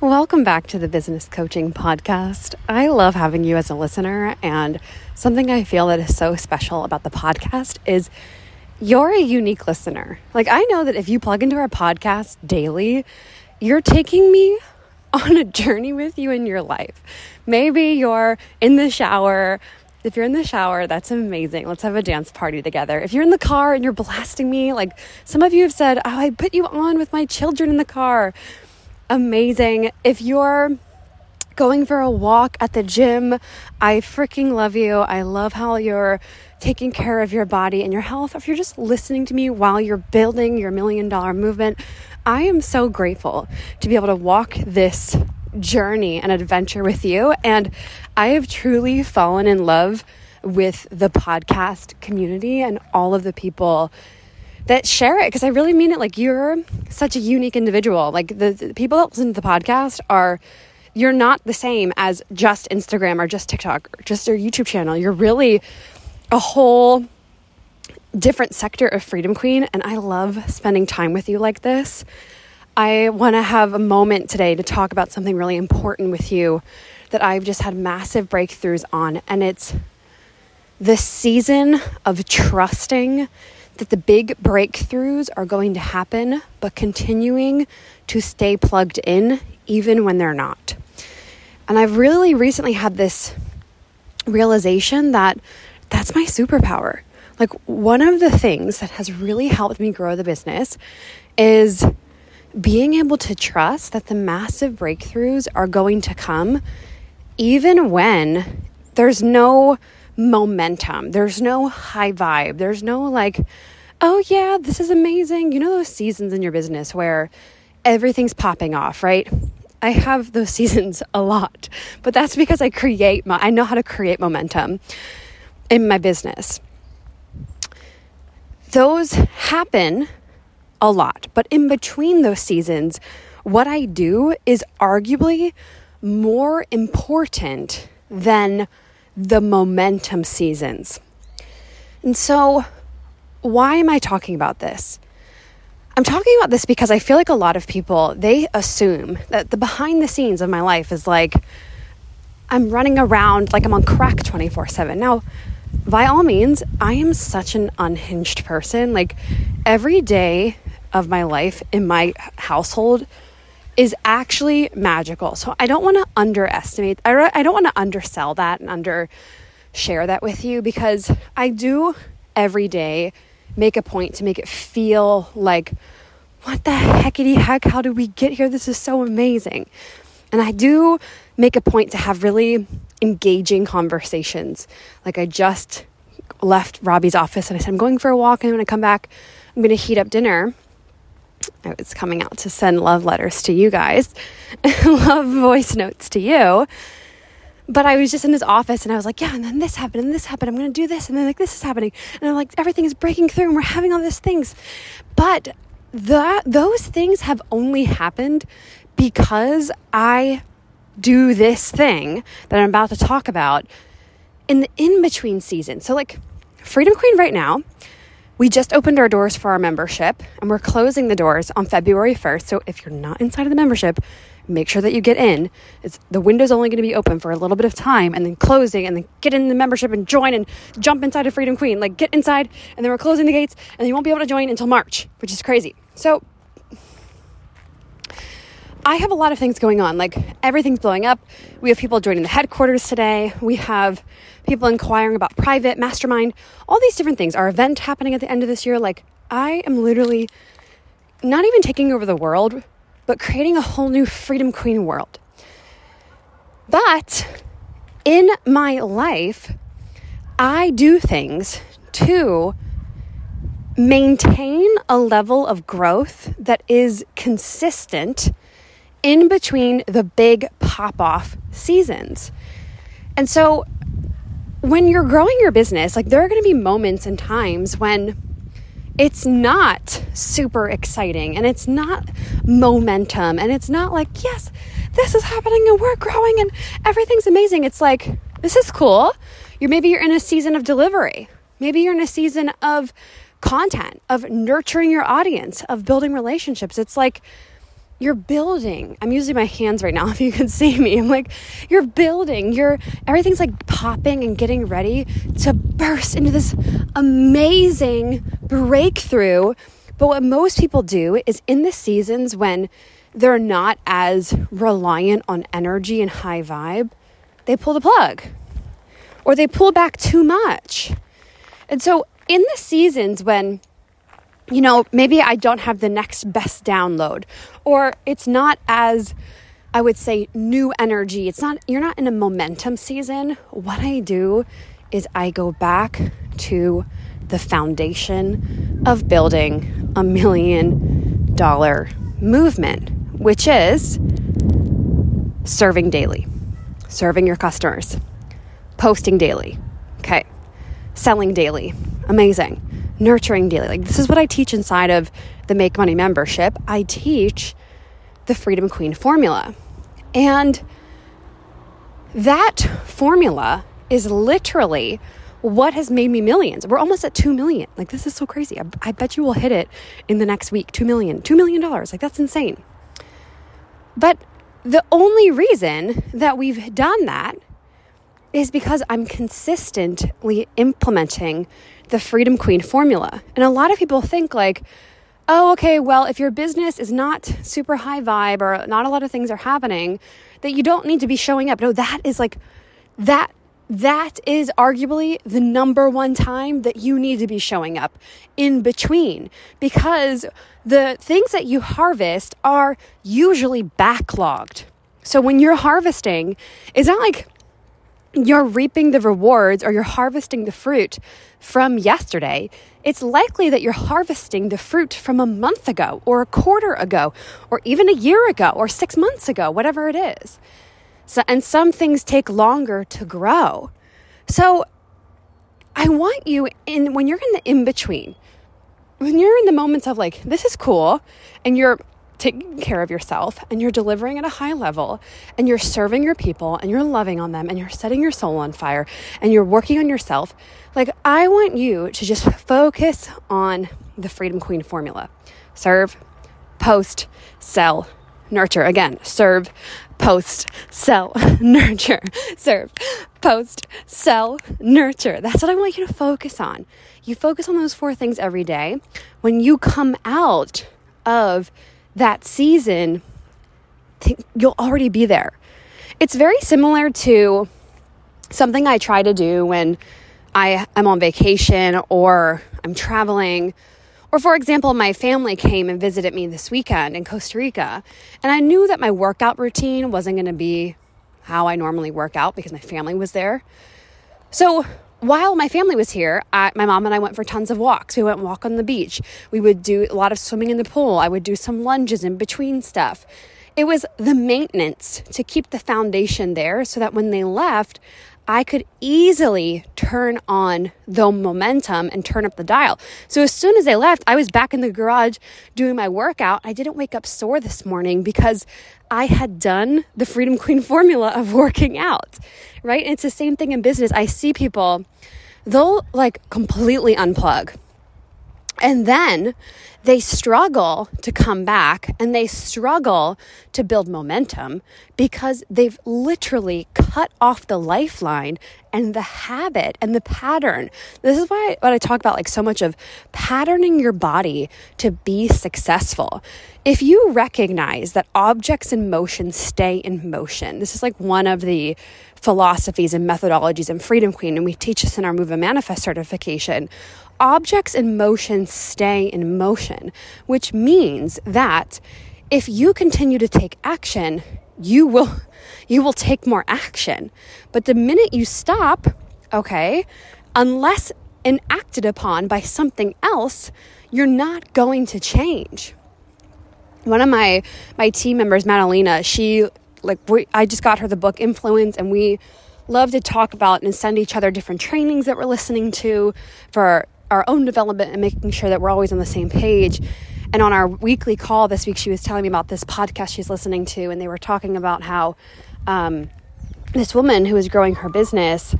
Welcome back to the Business Coaching Podcast. I love having you as a listener, and something I feel that is so special about the podcast is you're a unique listener. Like, I know that if you plug into our podcast daily, you're taking me on a journey with you in your life. Maybe you're in the shower. If you're in the shower, that's amazing. Let's have a dance party together. If you're in the car and you're blasting me, like some of you have said, Oh, I put you on with my children in the car amazing. If you're going for a walk at the gym, I freaking love you. I love how you're taking care of your body and your health. If you're just listening to me while you're building your million dollar movement, I am so grateful to be able to walk this journey and adventure with you. And I have truly fallen in love with the podcast community and all of the people that share it because I really mean it. Like you're such a unique individual. Like the, the, people that listen to the podcast are you're not the same as just Instagram or just TikTok or just your YouTube channel. You're really a whole different sector of Freedom Queen and I love spending time with you like this. I want to have a moment today to talk about something really important with you that I've just had massive breakthroughs on and it's the season of trusting that the big breakthroughs are going to happen, but continuing to stay plugged in even when they're not. And I've really recently had this realization that that's my superpower. Like, one of the things that has really helped me grow the business is being able to trust that the massive breakthroughs are going to come even when there's no momentum. There's no high vibe. There's no like, oh yeah, this is amazing. You know those seasons in your business where everything's popping off, right? I have those seasons a lot, but that's because I create my, I know how to create momentum in my business. Those happen a lot, but in between those seasons, what I do is arguably more important than the momentum seasons. And so, why am I talking about this? I'm talking about this because I feel like a lot of people they assume that the behind the scenes of my life is like I'm running around like I'm on crack 24/7. Now, by all means, I am such an unhinged person. Like every day of my life in my household is actually magical. So I don't want to underestimate, I, I don't want to undersell that and under share that with you because I do every day make a point to make it feel like, what the heckity heck? How did we get here? This is so amazing. And I do make a point to have really engaging conversations. Like I just left Robbie's office and I said, I'm going for a walk and when I come back, I'm going to heat up dinner Oh, I was coming out to send love letters to you guys, love voice notes to you. But I was just in his office and I was like, yeah, and then this happened and this happened. I'm going to do this. And then like this is happening. And I'm like, everything is breaking through and we're having all these things. But that, those things have only happened because I do this thing that I'm about to talk about in the in between season. So, like, Freedom Queen right now we just opened our doors for our membership and we're closing the doors on February 1st. So if you're not inside of the membership, make sure that you get in. It's, the window's only going to be open for a little bit of time and then closing and then get in the membership and join and jump inside of Freedom Queen. Like get inside and then we're closing the gates and you won't be able to join until March, which is crazy. So I have a lot of things going on. Like everything's blowing up. We have people joining the headquarters today. We have people inquiring about private, mastermind, all these different things. Our event happening at the end of this year. Like, I am literally not even taking over the world, but creating a whole new Freedom Queen world. But in my life, I do things to maintain a level of growth that is consistent in between the big pop off seasons. And so when you're growing your business, like there are going to be moments and times when it's not super exciting and it's not momentum and it's not like, yes, this is happening and we're growing and everything's amazing. It's like, this is cool. You're maybe you're in a season of delivery. Maybe you're in a season of content, of nurturing your audience, of building relationships. It's like you're building. I'm using my hands right now if you can see me. I'm like, you're building. You're everything's like popping and getting ready to burst into this amazing breakthrough. But what most people do is in the seasons when they're not as reliant on energy and high vibe, they pull the plug or they pull back too much. And so in the seasons when you know, maybe I don't have the next best download, or it's not as, I would say, new energy. It's not, you're not in a momentum season. What I do is I go back to the foundation of building a million dollar movement, which is serving daily, serving your customers, posting daily, okay, selling daily. Amazing nurturing daily. Like, this is what I teach inside of the Make Money membership. I teach the Freedom Queen formula. And that formula is literally what has made me millions. We're almost at 2 million. Like, this is so crazy. I, I bet you will hit it in the next week 2 million, $2 million. Like, that's insane. But the only reason that we've done that is because I'm consistently implementing the Freedom Queen formula. And a lot of people think, like, oh, okay, well, if your business is not super high vibe or not a lot of things are happening, that you don't need to be showing up. No, that is like, that. That is arguably the number one time that you need to be showing up in between because the things that you harvest are usually backlogged. So when you're harvesting, it's not like you're reaping the rewards or you're harvesting the fruit from yesterday, it's likely that you're harvesting the fruit from a month ago or a quarter ago or even a year ago or six months ago, whatever it is. So, and some things take longer to grow. So I want you in when you're in the in between, when you're in the moments of like, this is cool, and you're taking care of yourself and you're delivering at a high level and you're serving your people and you're loving on them and you're setting your soul on fire and you're working on yourself, like I want you to just focus on the Freedom Queen formula serve, post, sell, nurture. Again, serve, post, sell, nurture. Serve, post, sell, nurture. That's what I want you to focus on. You focus on those four things every day. When you come out of that season, you'll already be there. It's very similar to something I try to do when I am on vacation or I'm traveling. Or, for example, my family came and visited me this weekend in Costa Rica, and I knew that my workout routine wasn't going to be how I normally work out because my family was there. So, while my family was here, I, my mom and I went for tons of walks. We went walk on the beach. We would do a lot of swimming in the pool. I would do some lunges in between stuff. It was the maintenance to keep the foundation there so that when they left, I could easily turn on the momentum and turn up the dial. So as soon as they left, I was back in the garage doing my workout. I didn't wake up sore this morning because I had done the Freedom Queen formula of working out, right? And it's the same thing in business. I see people, they'll like completely unplug. And then they struggle to come back and they struggle to build momentum because they've literally cut off the lifeline and the habit and the pattern. This is why what I talk about like so much of patterning your body to be successful. If you recognize that objects in motion stay in motion, this is like one of the philosophies and methodologies in Freedom Queen, and we teach this in our Move and Manifest certification objects in motion stay in motion, which means that if you continue to take action, you will you will take more action. But the minute you stop, okay, unless enacted upon by something else, you're not going to change. One of my my team members, Madalena, she like we, I just got her the book Influence, and we love to talk about and send each other different trainings that we're listening to for our own development and making sure that we're always on the same page. And on our weekly call this week, she was telling me about this podcast she's listening to, and they were talking about how um, this woman who was growing her business,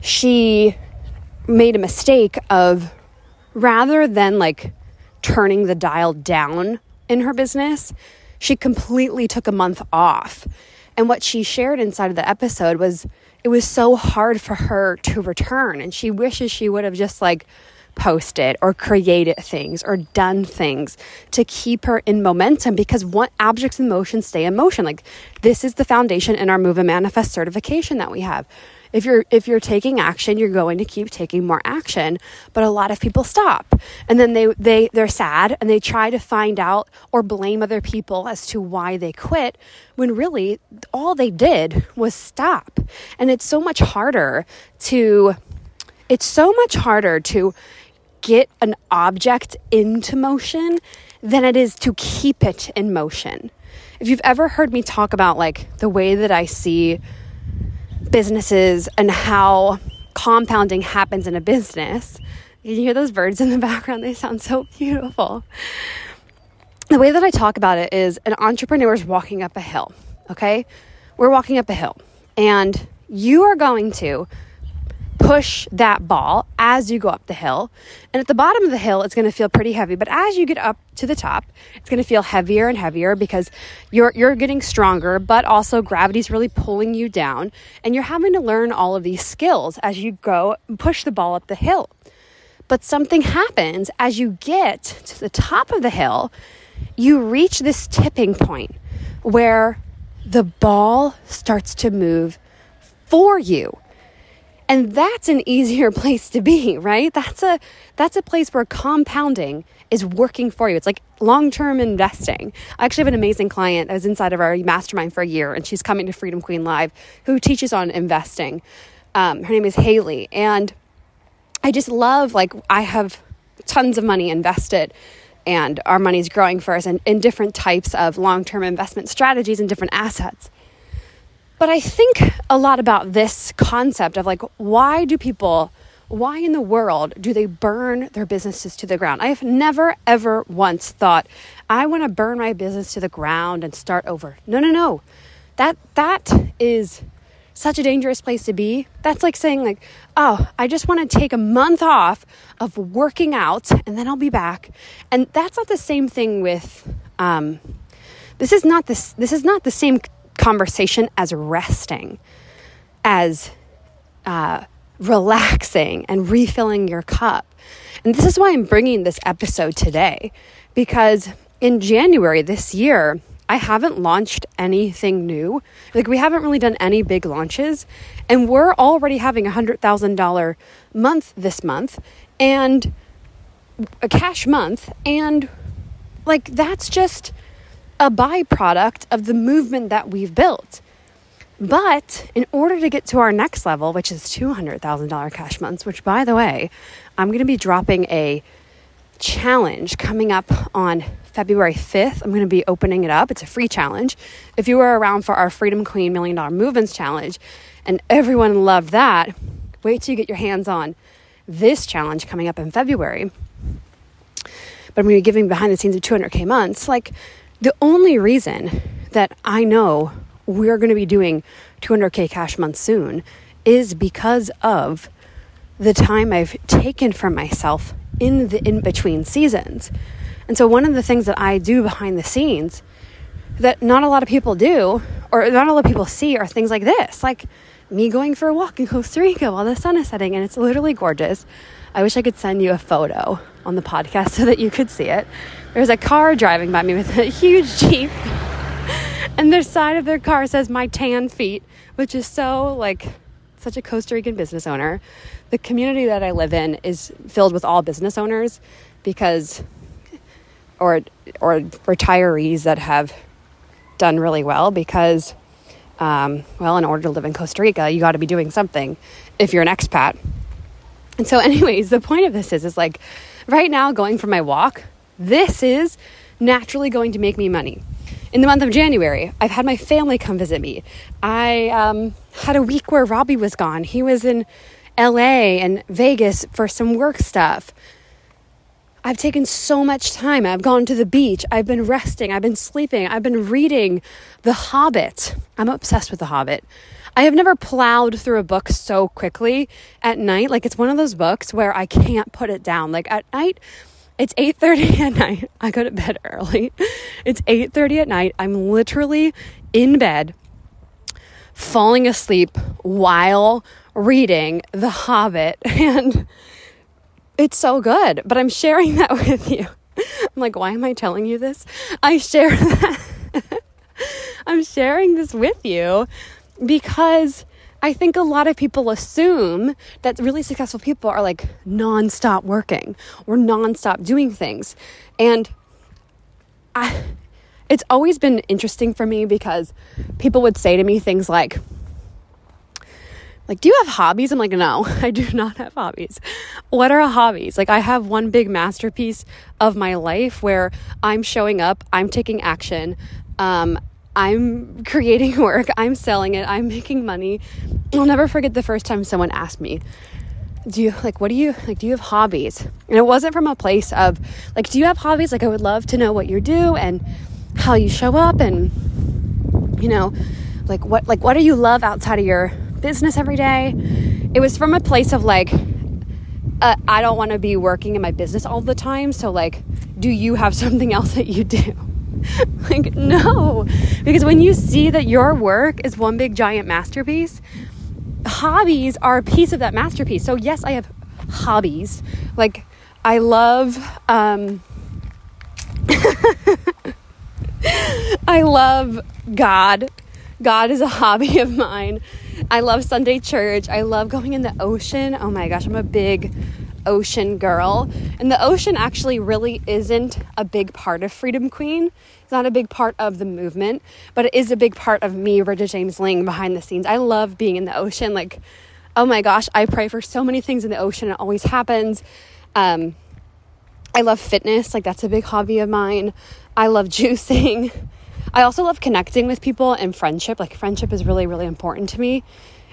she made a mistake of rather than like turning the dial down in her business, she completely took a month off. And what she shared inside of the episode was it was so hard for her to return. And she wishes she would have just like posted or created things or done things to keep her in momentum because what objects in motion stay in motion. Like this is the foundation in our Move and Manifest certification that we have if you're if you're taking action you're going to keep taking more action. But a lot of people stop. And then they they they're sad and they try to find out or blame other people as to why they quit when really all they did was stop. And it's so much harder to it's so much harder to get an object into motion than it is to keep it in motion. If you've ever heard me talk about like the way that I see businesses and how compounding happens in a business. You hear those birds in the background? They sound so beautiful. The way that I talk about it is an entrepreneur is walking up a hill, okay? We're walking up a hill, and you are going to push that ball as you go up the hill. And at the bottom of the hill, it's going to feel pretty heavy. But as you get up to the top, it's going to feel heavier and heavier because you're, you're getting stronger, but also gravity's really pulling you down. And you're having to learn all of these skills as you go push the ball up the hill. But something happens as you get to the top of the hill, you reach this tipping point where the ball starts to move for you and that's an easier place to be, right? That's a that's a place where compounding is working for you. It's like long-term investing. I actually have an amazing client that was inside of our mastermind for a year and she's coming to Freedom Queen Live who teaches on investing. Um, her name is Haley and I just love like I have tons of money invested and our money's growing for us and in different types of long-term investment strategies and different assets. But I think a lot about this concept of like, why do people, why in the world do they burn their businesses to the ground? I have never, ever once thought, I want to burn my business to the ground and start over. No, no, no. That, that is such a dangerous place to be. That's like saying like, oh, I just want to take a month off of working out and then I'll be back. And that's not the same thing with um, this is not this this is not the same conversation as resting, as uh, relaxing and refilling your cup. And this is why I'm bringing this episode today, because in January this year, I haven't launched anything new. Like, we haven't really done any big launches. And we're already having a $100,000 month this month and a cash month. And, like, that's just a byproduct of the movement that we've built. But in order to get to our next level, which is $200,000 cash months, which by the way, I'm going to be dropping a challenge coming up on February 5th. I'm going to be opening it up. It's a free challenge. If you were around for our Freedom Queen Million Dollar Movements Challenge and everyone loved that, wait till you get your hands on this challenge coming up in February. But I'm going to be giving behind the scenes of 200K months. Like, the only reason that I know we're going to be doing 200K cash months soon is because of the time I've taken for myself in the in between seasons. And so, one of the things that I do behind the scenes that not a lot of people do, or not a lot of people see, are things like this like me going for a walk in Costa Rica while the sun is setting, and it's literally gorgeous. I wish I could send you a photo on the podcast so that you could see it. There's a car driving by me with a huge Jeep, and the side of their car says my tan feet, which is so like such a Costa Rican business owner. The community that I live in is filled with all business owners because or or retirees that have done really well because um, well in order to live in Costa Rica you got to be doing something if you're an expat and so, anyways, the point of this is, is like right now going for my walk, this is naturally going to make me money. In the month of January, I've had my family come visit me. I um, had a week where Robbie was gone. He was in LA and Vegas for some work stuff. I've taken so much time. I've gone to the beach. I've been resting. I've been sleeping. I've been reading The Hobbit. I'm obsessed with The Hobbit. I have never plowed through a book so quickly at night. Like it's one of those books where I can't put it down. Like at night, It's 8:30 at night. I go to bed early. It's 8:30 at night. I'm literally in bed falling asleep while reading The Hobbit and it's so good, but I'm sharing that with you. I'm like, why am I telling you this? I share that. I'm sharing this with you because I think a lot of people assume that really successful people are like nonstop working or nonstop doing things. And I, it's always been interesting for me because people would say to me things like, like, do you have hobbies? I'm like, no, I do not have hobbies. What are hobbies? Like, I have one big masterpiece of my life where I'm showing up, I'm taking action, um, I'm creating work, I'm selling it, I'm making money. I'll never forget the first time someone asked me, do you like what do you like do you have hobbies? And it wasn't from a place of like do you have hobbies? Like i would love to know what you do and how you show up and you know like what like what do you love outside of your business every day? It was from a place of like uh, i don't want to be working in my business all the time so like do you have something else that you do like no because when you see that your work is one big giant masterpiece hobbies are a piece of that masterpiece so yes i have hobbies like i love um I love God. God is a hobby of mine. I love Sunday church. I love going in the ocean. Oh my gosh, I'm a big ocean girl. And the ocean actually really isn't a big part of Freedom Queen. It's not a big part of the movement, but it is a big part of me, Bridget James Ling, behind the scenes. I love being in the ocean. Like, oh my gosh, I pray for so many things in the ocean. It always happens. Um, I love fitness. Like, that's a big hobby of mine. I love juicing. I also love connecting with people and friendship. Like, friendship is really, really important to me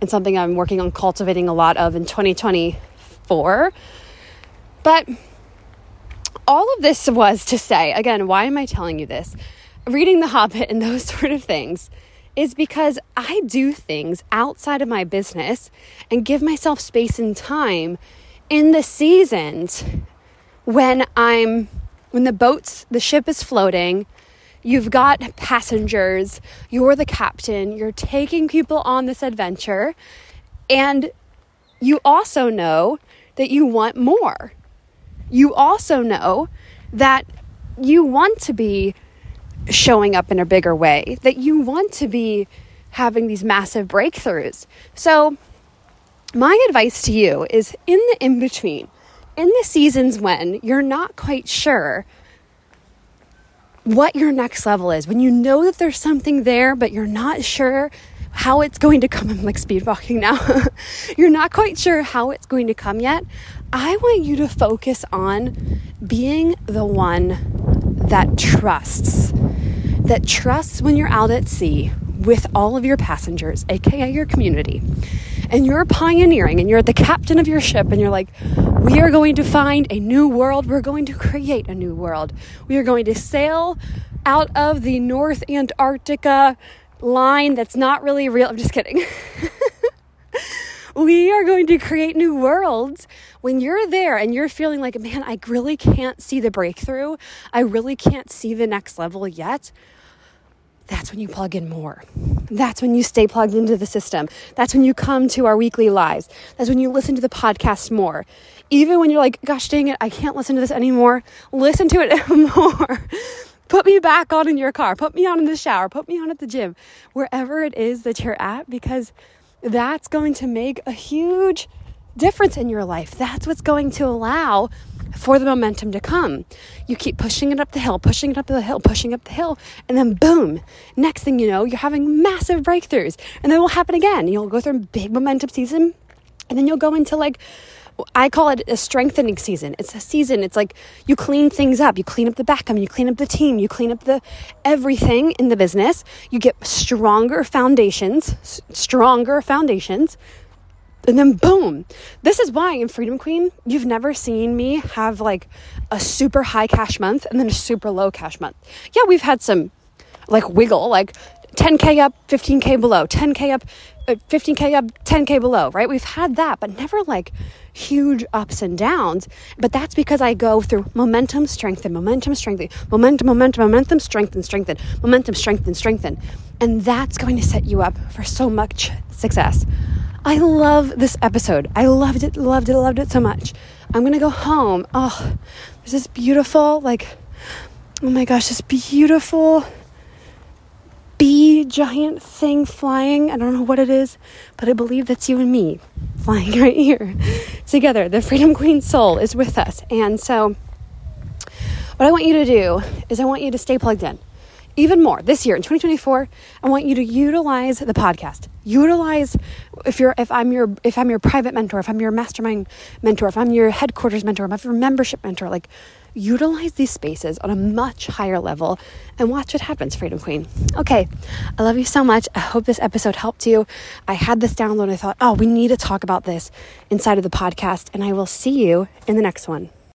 and something I'm working on cultivating a lot of in 2024. But all of this was to say, again, why am I telling you this? Reading The Hobbit and those sort of things is because I do things outside of my business and give myself space and time in the seasons when I'm when the boats, the ship is floating, you've got passengers, you're the captain, you're taking people on this adventure, and you also know that you want more. You also know that you want to be showing up in a bigger way, that you want to be having these massive breakthroughs. So, my advice to you is in the in between, in the seasons when you're not quite sure what your next level is, when you know that there's something there, but you're not sure how it's going to come. I'm like speed walking now. you're not quite sure how it's going to come yet. I want you to focus on being the one that trusts, that trusts when you're out at sea with all of your passengers, aka your community, and you're pioneering and you're the captain of your ship, and you're like, we are going to find a new world. We're going to create a new world. We are going to sail out of the North Antarctica line that's not really real. I'm just kidding. we are going to create new worlds when you're there and you're feeling like, man, I really can't see the breakthrough. I really can't see the next level yet that's when you plug in more. That's when you stay plugged into the system. That's when you come to our weekly lives. That's when you listen to the podcast more. Even when you're like, gosh dang it, I can't listen to this anymore, listen to it more. Put me back on in your car. Put me on in the shower. Put me on at the gym. Wherever it is that you're at, because that's going to make a huge difference in your life. That's what's going to allow for the momentum to come. You keep pushing it up the hill, pushing it up the hill, pushing up the hill, and then boom, next thing you know, you're having massive breakthroughs. And then it will happen again. You'll go through a big momentum season, and then you'll go into like, I call it a strengthening season. It's a season. It's like you clean things up. You clean up the back end. You clean up the team. You clean up the everything in the business. You get stronger foundations, stronger foundations and then boom. This is why in Freedom Queen, you've never seen me have like a super high cash month and then a super low cash month. Yeah, we've had some like wiggle, like 10K up, 15K below, 10K up, 15K uh, up, 10K below, right? We've had that, but never like huge ups and downs. But that's because I go through momentum, strengthen, momentum, strengthen, momentum, momentum, momentum, strengthen, strengthen, momentum, strengthen, strengthen. And that's going to set you up for so much success. I love this episode. I loved it, loved it, loved it so much. I'm to go home. Oh, there's this beautiful, like, oh my gosh, this beautiful bee giant thing flying. I don't know what it is, but I believe that's you and me flying right here together. The Freedom Queen soul is with us. And so, what I want you to do is, I want you to stay plugged in even more this year in 2024 i want you to utilize the podcast utilize if you're if i'm your if i'm your private mentor if i'm your mastermind mentor if i'm your headquarters mentor if i'm your membership mentor like utilize these spaces on a much higher level and watch what happens freedom queen. Okay i love you so much. I hope this episode helped you. I had this download i thought oh we need to talk about this inside of the podcast and i will see you in the next one